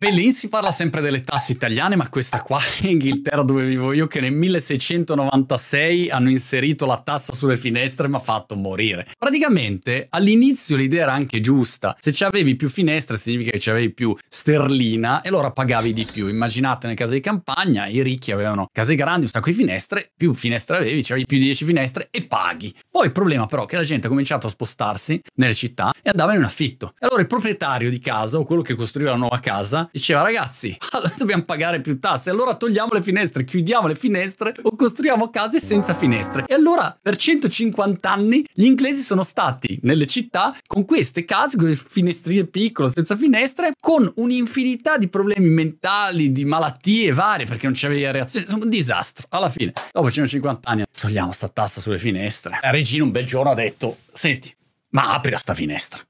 Pelin si parla sempre delle tasse italiane, ma questa qua in Inghilterra dove vivo io, che nel 1696 hanno inserito la tassa sulle finestre, mi ha fatto morire. Praticamente all'inizio l'idea era anche giusta. Se ci avevi più finestre significa che ci avevi più sterlina e allora pagavi di più. Immaginate nelle case di campagna, i ricchi avevano case grandi, un sacco di finestre, più finestre avevi, c'avevi più di 10 finestre e paghi. Poi il problema però è che la gente ha cominciato a spostarsi nelle città e andava in affitto. E allora il proprietario di casa o quello che costruiva la nuova casa diceva ragazzi, dobbiamo pagare più tasse, allora togliamo le finestre, chiudiamo le finestre o costruiamo case senza finestre. E allora per 150 anni gli inglesi sono stati nelle città con queste case, con le finestrine piccole, senza finestre, con un'infinità di problemi mentali, di malattie varie, perché non c'aveva reazione, un disastro. Alla fine, dopo 150 anni, togliamo sta tassa sulle finestre. La regina un bel giorno ha detto, senti, ma apri sta finestra.